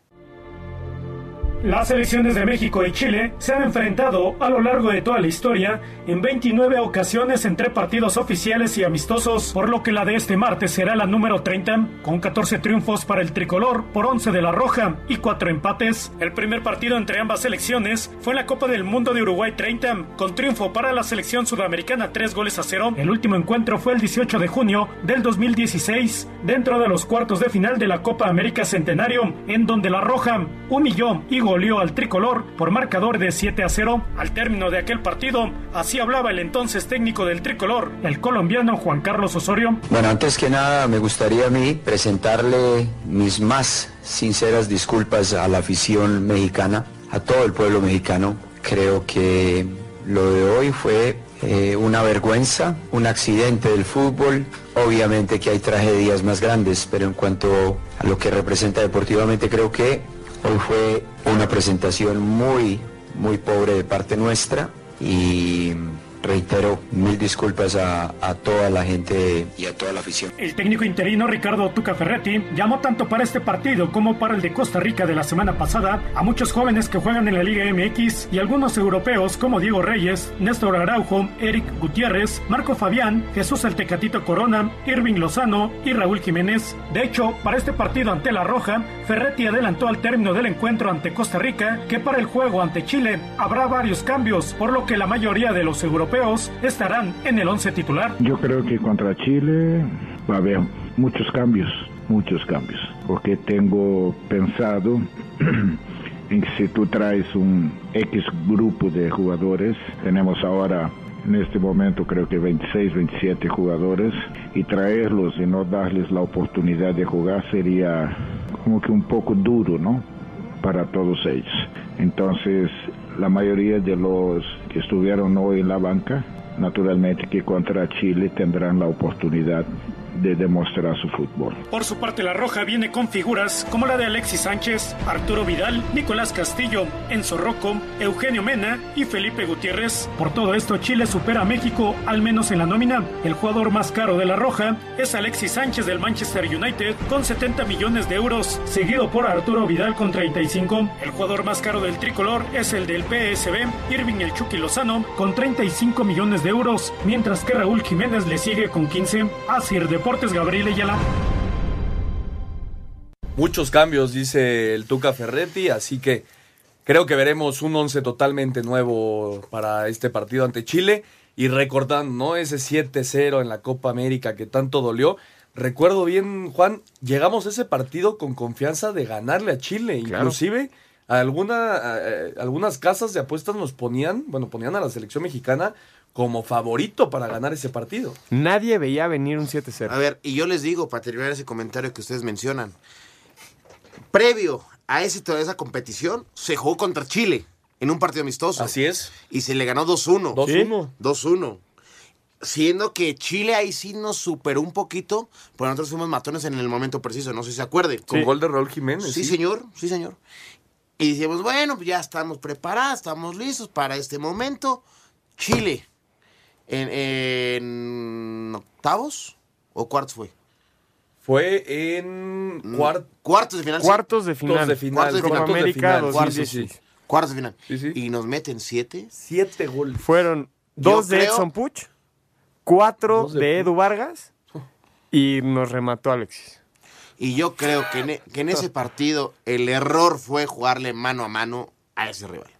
Las selecciones de México y Chile se han enfrentado a lo largo de toda la historia en 29 ocasiones entre partidos oficiales y amistosos, por lo que la de este martes será la número 30, con 14 triunfos para el tricolor por 11 de la Roja y 4 empates. El primer partido entre ambas selecciones fue en la Copa del Mundo de Uruguay 30, con triunfo para la selección sudamericana 3 goles a 0. El último encuentro fue el 18 de junio del 2016, dentro de los cuartos de final de la Copa América Centenario, en donde la Roja humilló y goleó al tricolor por marcador de 7 a 0. Al término de aquel partido, así hablaba el entonces técnico del tricolor, el colombiano Juan Carlos Osorio. Bueno, antes que nada me gustaría a mí presentarle mis más sinceras disculpas a la afición mexicana, a todo el pueblo mexicano. Creo que lo de hoy fue eh, una vergüenza, un accidente del fútbol. Obviamente que hay tragedias más grandes, pero en cuanto a lo que representa deportivamente, creo que hoy fue una presentación muy, muy pobre de parte nuestra y reitero mil disculpas a, a toda la gente y a toda la afición. El técnico interino Ricardo Tuca Ferretti llamó tanto para este partido como para el de Costa Rica de la semana pasada a muchos jóvenes que juegan en la Liga MX y algunos europeos como Diego Reyes, Néstor Araujo, Eric Gutiérrez, Marco Fabián, Jesús El Tecatito Corona, Irving Lozano y Raúl Jiménez. De hecho, para este partido ante la Roja, Ferretti adelantó al término del encuentro ante Costa Rica que para el juego ante Chile habrá varios cambios, por lo que la mayoría de los europeos estarán en el once titular. Yo creo que contra Chile va a haber muchos cambios, muchos cambios, porque tengo pensado [clears throat] en que si tú traes un X grupo de jugadores, tenemos ahora en este momento creo que 26, 27 jugadores, y traerlos y no darles la oportunidad de jugar sería como que un poco duro, ¿no? Para todos ellos. Entonces, la mayoría de los estuvieron hoy en la banca, naturalmente que contra Chile tendrán la oportunidad de demostrar su fútbol. Por su parte, la Roja viene con figuras como la de Alexis Sánchez, Arturo Vidal, Nicolás Castillo, Enzo Rocco, Eugenio Mena y Felipe Gutiérrez. Por todo esto, Chile supera a México, al menos en la nómina. El jugador más caro de la Roja es Alexis Sánchez del Manchester United con 70 millones de euros, seguido por Arturo Vidal con 35. El jugador más caro del tricolor es el del PSB, Irving El Chucky Lozano, con 35 millones de euros, mientras que Raúl Jiménez le sigue con 15. Asir Deportes Gabriel Ayala. Muchos cambios, dice el Tuca Ferretti, así que creo que veremos un once totalmente nuevo para este partido ante Chile. Y recordando, ¿no? Ese 7-0 en la Copa América que tanto dolió. Recuerdo bien, Juan, llegamos a ese partido con confianza de ganarle a Chile. Inclusive, alguna, eh, algunas casas de apuestas nos ponían, bueno, ponían a la selección mexicana como favorito para ganar ese partido. Nadie veía venir un 7-0. A ver, y yo les digo, para terminar ese comentario que ustedes mencionan, previo a ese, toda esa competición, se jugó contra Chile en un partido amistoso. Así es. Y se le ganó 2-1. 2-1. 2-1. Siendo que Chile ahí sí nos superó un poquito, pero nosotros fuimos matones en el momento preciso, no sé si se acuerden. Con gol de Raúl Jiménez. Sí, señor, sí, señor. Y decíamos, bueno, pues ya estamos preparados, estamos listos para este momento. Chile, en, en octavos o cuartos fue. Fue en cuart- cuartos de final. Cuartos de final. Cuartos de final. Cuartos de final. Copa América Cuartos, 2016. sí. Cuartos de final. Y nos meten siete. Siete goles. Fueron Yo dos de creo- Edson Puch, cuatro Dos de, de Edu Vargas y nos remató Alexis. Y yo creo que en, e- que en ese partido el error fue jugarle mano a mano a ese rival.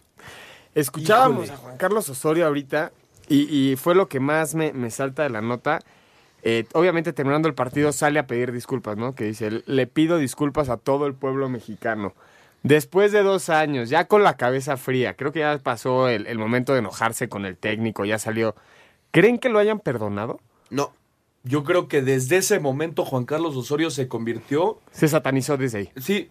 Escuchábamos Híjole. a Juan Carlos Osorio ahorita y, y fue lo que más me, me salta de la nota. Eh, obviamente terminando el partido sale a pedir disculpas, ¿no? Que dice, le pido disculpas a todo el pueblo mexicano. Después de dos años, ya con la cabeza fría, creo que ya pasó el, el momento de enojarse con el técnico, ya salió. ¿Creen que lo hayan perdonado? No. Yo creo que desde ese momento Juan Carlos Osorio se convirtió. Se satanizó desde ahí. Sí,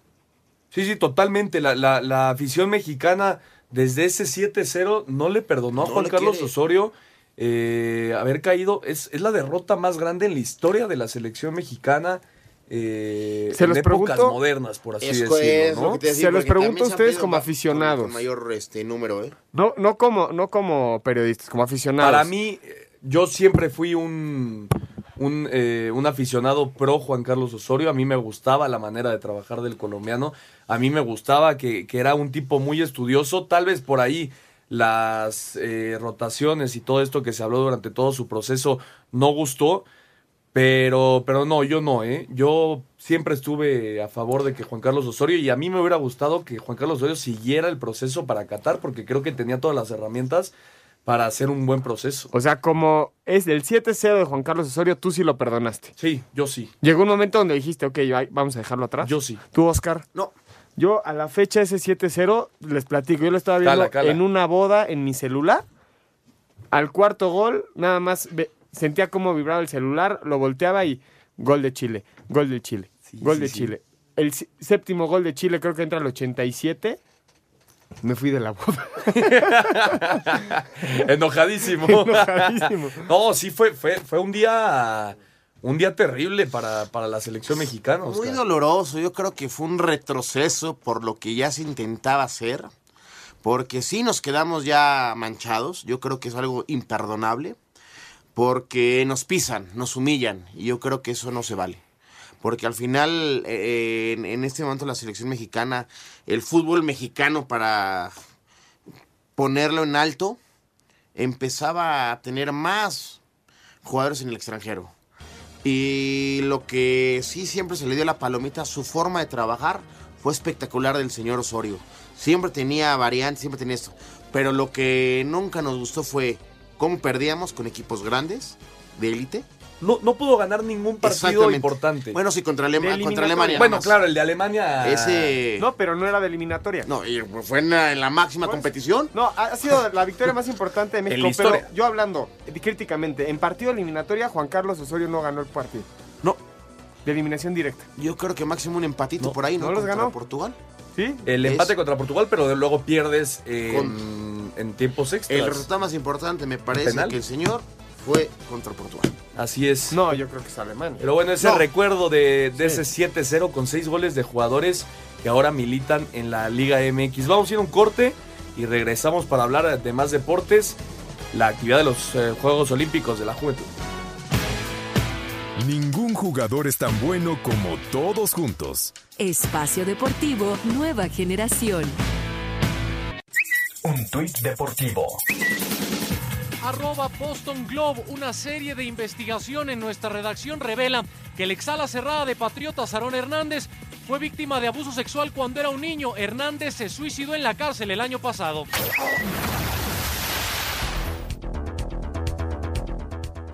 sí, sí, totalmente. La, la- la afición mexicana desde ese 7-0 no le perdonó a No Juan Carlos quiere. Osorio eh, haber caído. Es, es la derrota más grande en la historia de la selección mexicana. eh, Se en los épocas pregunto- modernas, por así decirlo. es ¿no? decir, Se los pregunto a ustedes como aficionados. Mayor este, número, ¿eh? No, no como, no como periodistas, como aficionados. Para mí, yo siempre fui un, un, eh, un aficionado pro Juan Carlos Osorio. A mí me gustaba la manera de trabajar del colombiano. A mí me gustaba que, que era un tipo muy estudioso. Tal vez por ahí las eh, rotaciones y todo esto que se habló durante todo su proceso no gustó. Pero, pero no, yo no, ¿eh? Yo siempre estuve a favor de que Juan Carlos Osorio y a mí me hubiera gustado que Juan Carlos Osorio siguiera el proceso para Qatar porque creo que tenía todas las herramientas para hacer un buen proceso. O sea, como es del 7-0 de Juan Carlos Osorio, tú sí lo perdonaste. Sí, yo sí. Llegó un momento donde dijiste, ok, vamos a dejarlo atrás. Yo sí. ¿Tú, Oscar? No. Yo, a la fecha ese 7-0, les platico, yo lo estaba viendo Cala, cala. en una boda en mi celular. Al cuarto gol, nada más sentía cómo vibraba el celular, lo volteaba y gol de Chile, gol de Chile, gol sí, de sí. Chile. El séptimo gol de Chile creo que entra al 87. Me fui de la boda. [laughs] Enojadísimo. Enojadísimo. [laughs] no, sí fue, fue, fue un día un día terrible para, para la selección mexicana. Muy doloroso, yo creo que fue un retroceso por lo que ya se intentaba hacer, porque sí nos quedamos ya manchados, yo creo que es algo imperdonable, porque nos pisan, nos humillan, y yo creo que eso no se vale. Porque al final, eh, en, este momento la selección mexicana, el fútbol mexicano para ponerlo en alto, empezaba a tener más jugadores en el extranjero. Y lo que sí siempre se le dio la palomita, su forma de trabajar fue espectacular del señor Osorio. Siempre tenía variantes, siempre tenía esto. Pero lo que nunca nos gustó fue cómo perdíamos con equipos grandes, de élite. No, no pudo ganar ningún partido importante. Bueno, sí, contra, Alema- contra. Alemania. Bueno, claro, el de Alemania. Ese... No, pero no era de eliminatoria. No, y fue en la, en la máxima competición. No, ha sido la victoria más importante de México. Pero yo hablando eh, críticamente, en partido eliminatoria, Juan Carlos Osorio no ganó el partido. No. De eliminación directa. Yo creo que máximo un empatito por ahí, ¿no? ¿no los ganó? Portugal. ¿Sí? El Es- empate contra Portugal, pero de- luego pierdes en, en tiempos extras. El resultado más importante me parece Penal. que el señor fue contra Portugal. Así es. No, yo creo que es Alemania. Pero bueno, ese No. recuerdo de, de Sí. ese 7-0 con seis goles de jugadores que ahora militan en la Liga MX. Vamos a ir a un corte y regresamos para hablar de más deportes, la actividad de los eh, Juegos Olímpicos de la Juventud. Ningún jugador es tan bueno como todos juntos. Espacio Deportivo Nueva Generación. Un tuit deportivo. Arroba Boston Globe, una serie de investigación en nuestra redacción revela que el exala cerrada de Patriotas Aarón Hernández fue víctima de abuso sexual cuando era un niño. Hernández se suicidó en la cárcel el año pasado.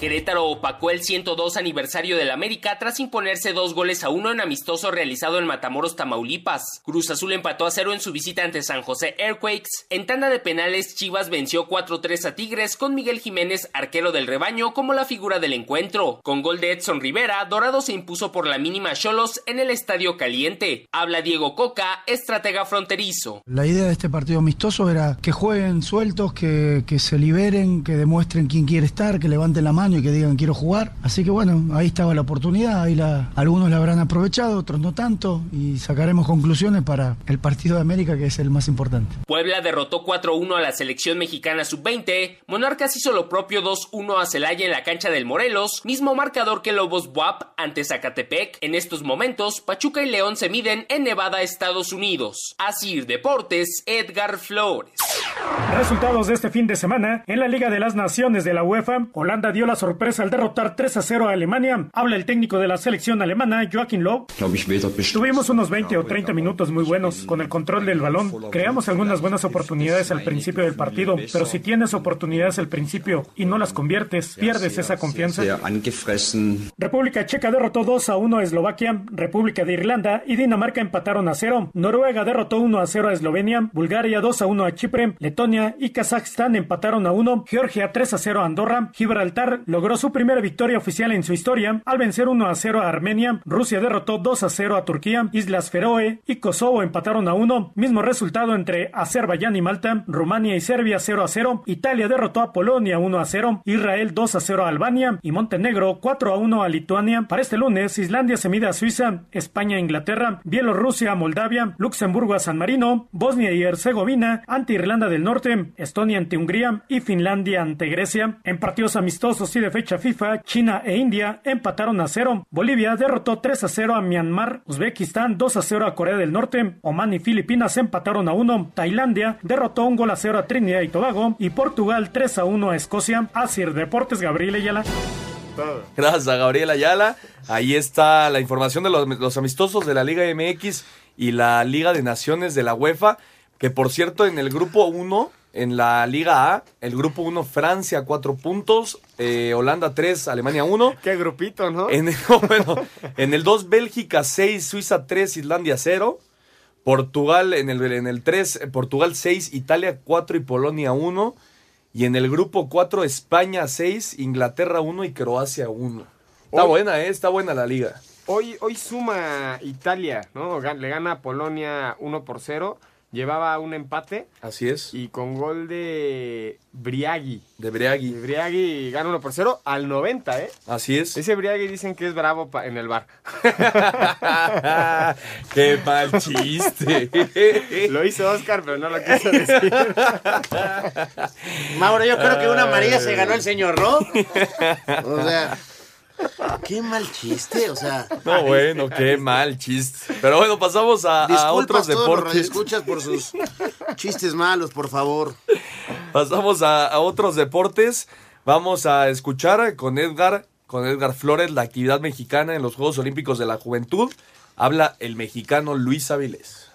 Querétaro opacó el 102 aniversario del América tras imponerse dos goles a uno en amistoso realizado en Matamoros, Tamaulipas. Cruz Azul empató a cero en su visita ante San José Airquakes. En tanda de penales, Chivas venció 4-3 a Tigres con Miguel Jiménez, arquero del rebaño, como la figura del encuentro. Con gol de Edson Rivera, Dorado se impuso por la mínima Cholos en el Estadio Caliente. Habla Diego Coca, estratega fronterizo. La idea de este partido amistoso era que jueguen sueltos, que, que se liberen, que demuestren quién quiere estar, que levanten la mano y que digan quiero jugar. Así que bueno, ahí estaba la oportunidad, ahí la, algunos la habrán aprovechado, otros no tanto, y sacaremos conclusiones para el partido de América que es el más importante. Puebla derrotó 4-1 a la selección mexicana sub-20, Monarcas hizo lo propio 2-1 a Celaya en la cancha del Morelos, mismo marcador que Lobos Buap ante Zacatepec. En estos momentos, Pachuca y León se miden en Nevada, Estados Unidos. Así Deportes, Edgar Flores. Resultados de este fin de semana en la Liga de las Naciones de la UEFA. Holanda dio la sorpresa al derrotar 3 a 0 a Alemania. Habla el técnico de la selección alemana, Joachim Löw. Tuvimos unos 20 o 30 minutos muy buenos con el control del balón. Creamos algunas buenas oportunidades al principio del partido, pero si tienes oportunidades al principio y no las conviertes, pierdes esa confianza. República Checa derrotó 2 a 1 a Eslovaquia, República de Irlanda y Dinamarca empataron a 0. Noruega derrotó 1 a 0 a Eslovenia, Bulgaria 2 a 1 a Chipre, Letonia y Kazajstán empataron a 1, Georgia 3 a 0 a Andorra, Gibraltar logró su primera victoria oficial en su historia al vencer 1 a 0 a Armenia, Rusia derrotó 2 a 0 a Turquía, Islas Feroe y Kosovo empataron a 1, mismo resultado entre Azerbaiyán y Malta, Rumania y Serbia 0 a 0, Italia derrotó a Polonia 1 a 0, Israel 2 a 0 a Albania y Montenegro 4 a 1 a Lituania. Para este lunes, Islandia se mide a Suiza, España a Inglaterra, Bielorrusia a Moldavia, Luxemburgo a San Marino, Bosnia y Herzegovina ante Irlanda del Norte, Estonia ante Hungría y Finlandia ante Grecia. En partidos amistosos de fecha FIFA, China e India empataron a 0. Bolivia derrotó 3 a 0 a Myanmar, Uzbekistán 2 a 0 a Corea del Norte, Oman y Filipinas empataron a 1, Tailandia derrotó un gol a 0 a Trinidad y Tobago y Portugal 3 a 1 a Escocia. Asir Deportes Gabriel Ayala. Gracias a Gabriel Ayala. Ahí está la información de los, los, amistosos de la Liga MX y la Liga de Naciones de la UEFA. Que por cierto, en el grupo 1, en la Liga A, el grupo 1, Francia 4 puntos, eh, Holanda 3, Alemania 1. [laughs] Qué grupito, ¿no? En el, [laughs] no, bueno, en el 2, Bélgica 6, Suiza 3, Islandia 0. Portugal en el, en el 3, Portugal 6, Italia 4 y Polonia 1. Y en el grupo 4, España 6, Inglaterra 1 y Croacia 1. Está Hoy- buena, ¿eh? Está buena la liga. Hoy, hoy suma Italia, ¿no? Le gana a Polonia 1 por 0. Llevaba un empate. Así es. Y con gol de Briaghi. De Briaghi. Briaghi gana 1 por 0 al 90, ¿eh? Así es. Ese Briaghi dicen que es bravo pa- en el bar. [laughs] ¡Qué mal chiste! [laughs] Lo hizo Oscar, pero no lo quiso decir. Mauro, yo creo que una María se ganó el señor, ¿no? O sea, qué mal chiste, o sea. No, bueno, qué mal chiste. Pero bueno, pasamos a, otros deportes. radioescuchas por sus chistes malos, por favor. Pasamos a, a otros deportes. Vamos a escuchar con Edgar, con Edgar Flores, la actividad mexicana en los Juegos Olímpicos de la Juventud. Habla el mexicano Luis Avilés.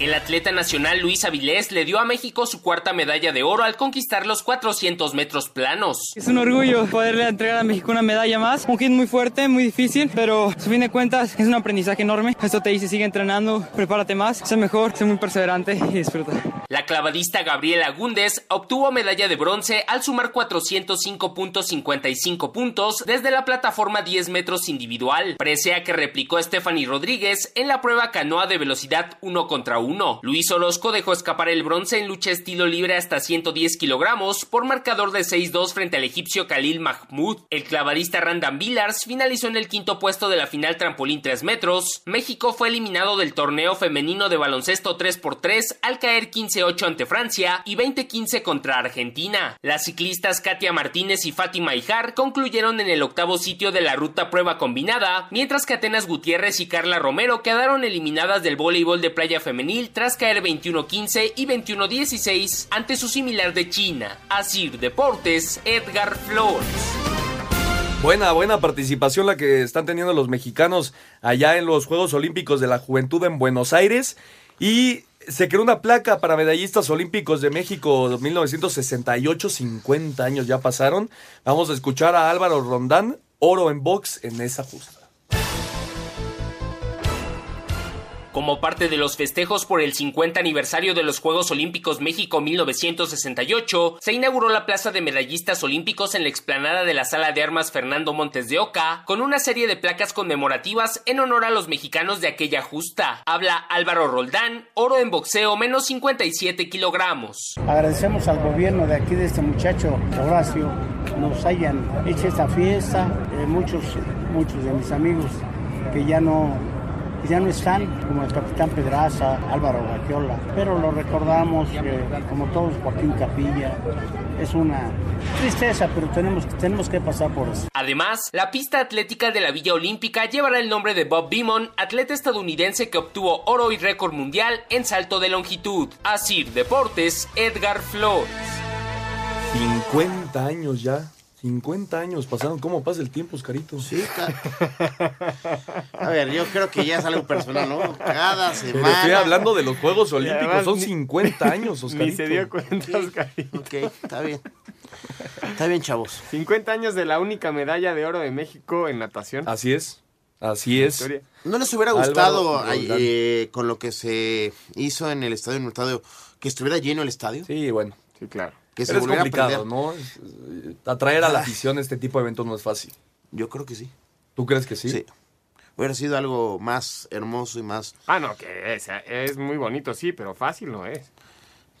El atleta nacional Luis Avilés le dio a México su cuarta medalla de oro al conquistar los 400 metros planos. Es un orgullo poderle entregar a México una medalla más. Un hit muy fuerte, muy difícil, pero a fin de cuentas es un aprendizaje enorme. Esto te dice, sigue entrenando, prepárate más, sé mejor, sé muy perseverante y disfruta. La clavadista Gabriela Gúndez obtuvo medalla de bronce al sumar 405.55 puntos desde la plataforma 10 metros individual, presea que replicó Stephanie Rodríguez en la prueba canoa de velocidad 1 contra 1. Luis Orozco dejó escapar el bronce en lucha estilo libre hasta 110 kilogramos por marcador de 6-2 frente al egipcio Khalil Mahmoud. El clavadista Randall Villars finalizó en el quinto puesto de la final trampolín 3 metros. México fue eliminado del torneo femenino de baloncesto 3x3 al caer 15-8 ante Francia y 20-15 contra Argentina. Las ciclistas Katia Martínez y Fátima Ijar concluyeron en el octavo sitio de la ruta prueba combinada, mientras que Atenas Gutiérrez y Carla Romero quedaron eliminadas del voleibol de playa femenil tras caer 21-15 y 21-16 ante su similar de China. Asir Deportes, Edgar Flores. Buena, buena participación la que están teniendo los mexicanos allá en los Juegos Olímpicos de la Juventud en Buenos Aires. Y se creó una placa para medallistas olímpicos de México 1968, 50 años ya pasaron. Vamos a escuchar a Álvaro Rondán, oro en box en esa justa. Como parte de los festejos por el 50 aniversario de los Juegos Olímpicos México 1968, se inauguró la Plaza de Medallistas Olímpicos en la explanada de la Sala de Armas Fernando Montes de Oca, con una serie de placas conmemorativas en honor a los mexicanos de aquella justa. Habla Álvaro Roldán, oro en boxeo menos 57 kilogramos. Agradecemos al gobierno de aquí, de este muchacho Horacio, nos hayan hecho esta fiesta. Eh, muchos, muchos de mis amigos que ya no, ya no están, como el capitán Pedraza, Álvaro Raquiola, pero lo recordamos, eh, como todos, Joaquín Capilla. Es una tristeza, pero tenemos, tenemos que pasar por eso. Además, la pista atlética de la Villa Olímpica llevará el nombre de Bob Beamon, atleta estadounidense que obtuvo oro y récord mundial en salto de longitud. Asir Deportes, Edgar Flores. 50 años ya. 50 años pasaron. ¿Cómo pasa el tiempo, Oscarito? Sí, A ver, yo creo que ya es algo personal, ¿no? Cada Pero semana. estoy hablando de los Juegos Olímpicos. además Son ni- 50 años, Oscarito. [laughs] Ni se dio cuenta, Oscarito. Ok, está bien. Está bien, chavos. 50 años de la única medalla de oro de México en natación. Así es. Así es. ¿No les hubiera gustado eh, con lo que se hizo en el estadio Universitario que estuviera lleno el estadio? Sí, bueno. Sí, claro. Que se es volviera a complicado, prender. ¿no? Eh, Atraer a la afición a este tipo de eventos no es fácil. Yo creo que sí. ¿Tú crees que sí? Sí. Hubiera sido algo más hermoso y más. Ah, no, que es, es muy bonito, sí, pero fácil no es.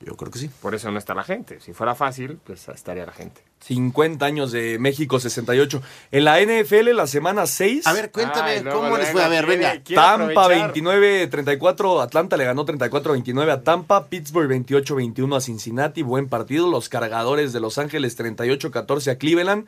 Yo creo que sí. Por eso no está la gente. Si fuera fácil, pues estaría la gente. 50 años de México 68. En la NFL, la semana 6. A ver, cuéntame, Ay, ¿cómo les fue? A ver, venga. quiere Tampa aprovechar. 29-34, Atlanta le ganó 34-29 a Tampa, Pittsburgh 28-21 a Cincinnati, buen partido, los cargadores de Los Ángeles 38-14 a Cleveland,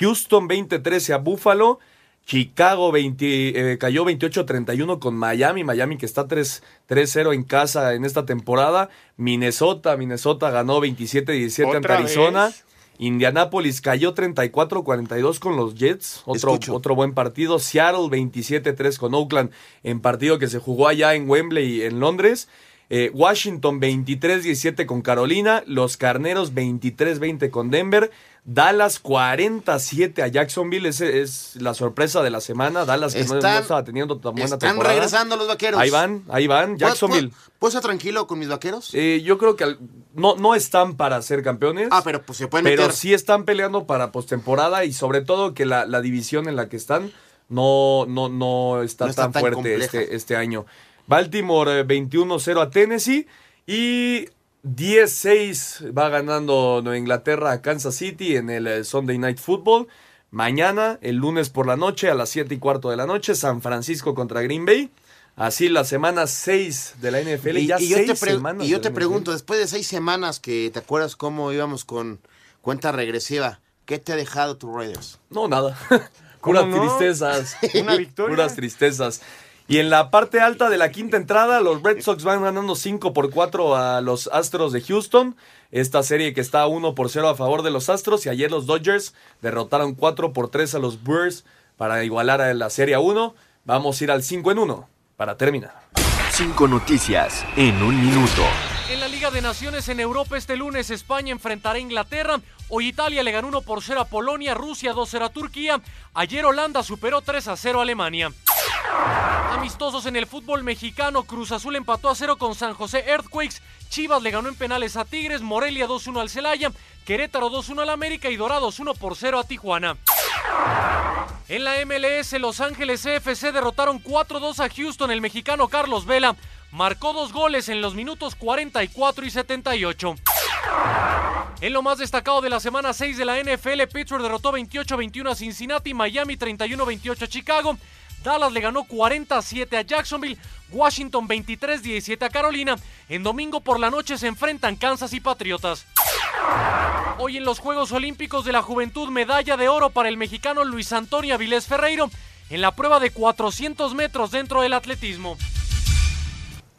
Houston 20-13 a Buffalo, Chicago 20, eh, cayó 28-31 con Miami, Miami que está 3 3-0 en casa en esta temporada, Minnesota, Minnesota ganó 27-17 ante ¿Otra Arizona. vez? Indianapolis cayó 34-42 con los Jets, otro, Escucho. otro buen partido. Seattle 27-3 con Oakland en partido que se jugó allá en Wembley, en Londres. Eh, Washington 23-17 con Carolina. Los Carneros 23-20 con Denver. Dallas 47 a Jacksonville. Es la sorpresa de la semana. Dallas que no- no, Están- estaba teniendo tan buena Están temporada. regresando los vaqueros. Ahí van, ahí van. ¿Puedo- Jacksonville. ¿Puedo, puedo estar tranquilo con mis vaqueros? Eh, yo creo que no, no están para ser campeones. Ah, pero pues se pueden Pero meter. sí están peleando para postemporada y sobre todo que la, la división en la que están no, no, no está No está tan, tan fuerte compleja. este, este año. Baltimore eh, 21-0 a Tennessee y 10-6 va ganando Nueva Inglaterra a Kansas City en el eh, Sunday Night Football. Mañana, el lunes por la noche, a las 7 y cuarto de la noche, San Francisco contra Green Bay. Así la semana 6 de la NFL. Y, ya y yo seis te, pre- semanas y yo de te NFL. pregunto, después de seis semanas que te acuerdas cómo íbamos con cuenta regresiva, ¿qué te ha dejado tu Raiders? No, nada. [laughs] Puras no? tristezas. [laughs] Una victoria. Puras tristezas. Y en la parte alta de la quinta entrada, los Red Sox van ganando 5 por 4 a los Astros de Houston. Esta serie que está 1 por 0 a favor de los Astros. Y ayer los Dodgers derrotaron 4 por 3 a los Brewers para igualar a la serie a 1. Vamos a ir al 5 en 1 para terminar. Cinco noticias en un minuto. En la Liga de Naciones en Europa este lunes España enfrentará a Inglaterra. Hoy Italia le ganó 1 por 0 a Polonia, Rusia 2 0 a Turquía. Ayer Holanda superó 3 a 0 a Alemania. Amistosos en el fútbol mexicano, Cruz Azul empató a 0 con San José Earthquakes, Chivas le ganó en penales a Tigres, Morelia 2-1 al Celaya, Querétaro 2-1 al América y Dorados 1 por 0 a Tijuana. En la MLS, Los Ángeles CFC derrotaron 4-2 a Houston. El mexicano Carlos Vela marcó dos goles en los minutos 44 y 78. En lo más destacado de la semana 6 de la NFL, Pittsburgh derrotó 28-21 a Cincinnati, Miami 31-28 a Chicago, Dallas le ganó 47 a Jacksonville, Washington 23-17 a Carolina. En domingo por la noche se enfrentan Kansas y Patriotas. Hoy en los Juegos Olímpicos de la Juventud, medalla de oro para el mexicano Luis Antonio Avilés Ferreiro en la prueba de 400 metros dentro del atletismo.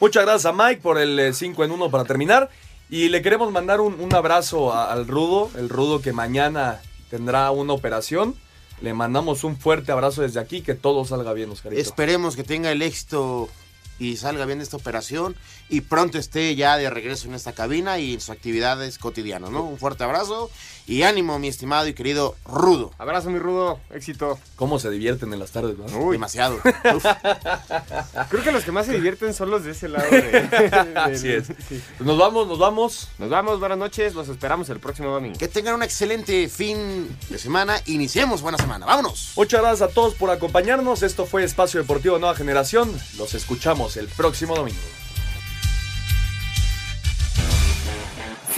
Muchas gracias a Mike por el 5 en 1 para terminar. Y le queremos mandar un, abrazo al Rudo, el Rudo que mañana tendrá una operación. Le mandamos un fuerte abrazo desde aquí, que todo salga bien, Oscarito. Esperemos que tenga el éxito y salga bien esta operación y pronto esté ya de regreso en esta cabina y en sus actividades cotidianas, ¿no? Un fuerte abrazo y ánimo, mi estimado y querido Rudo. Abrazo, mi Rudo. Éxito. ¿Cómo se divierten en las tardes, no? Uy, demasiado. Creo que los que más se divierten son los de ese lado. de- de- [laughs] Así es. sí. Pues nos vamos, nos vamos. Nos vamos, buenas noches. Los esperamos el próximo domingo. Que tengan un excelente fin de semana. Iniciemos buena semana. Vámonos. Muchas gracias a todos por acompañarnos. Esto fue Espacio Deportivo Nueva Generación. Los escuchamos el próximo domingo.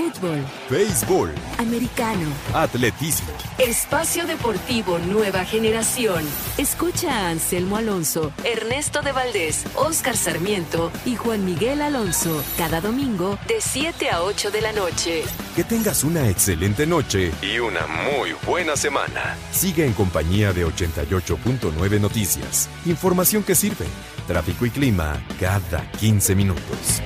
Fútbol, Béisbol, americano, atletismo, espacio deportivo nueva generación. Escucha a Anselmo Alonso, Ernesto de Valdés, Oscar Sarmiento y Juan Miguel Alonso cada domingo de 7 a 8 de la noche. que tengas una excelente noche y una muy buena semana. Sigue en compañía de 88.9 Noticias. Información que sirve. Tráfico y clima cada 15 minutos.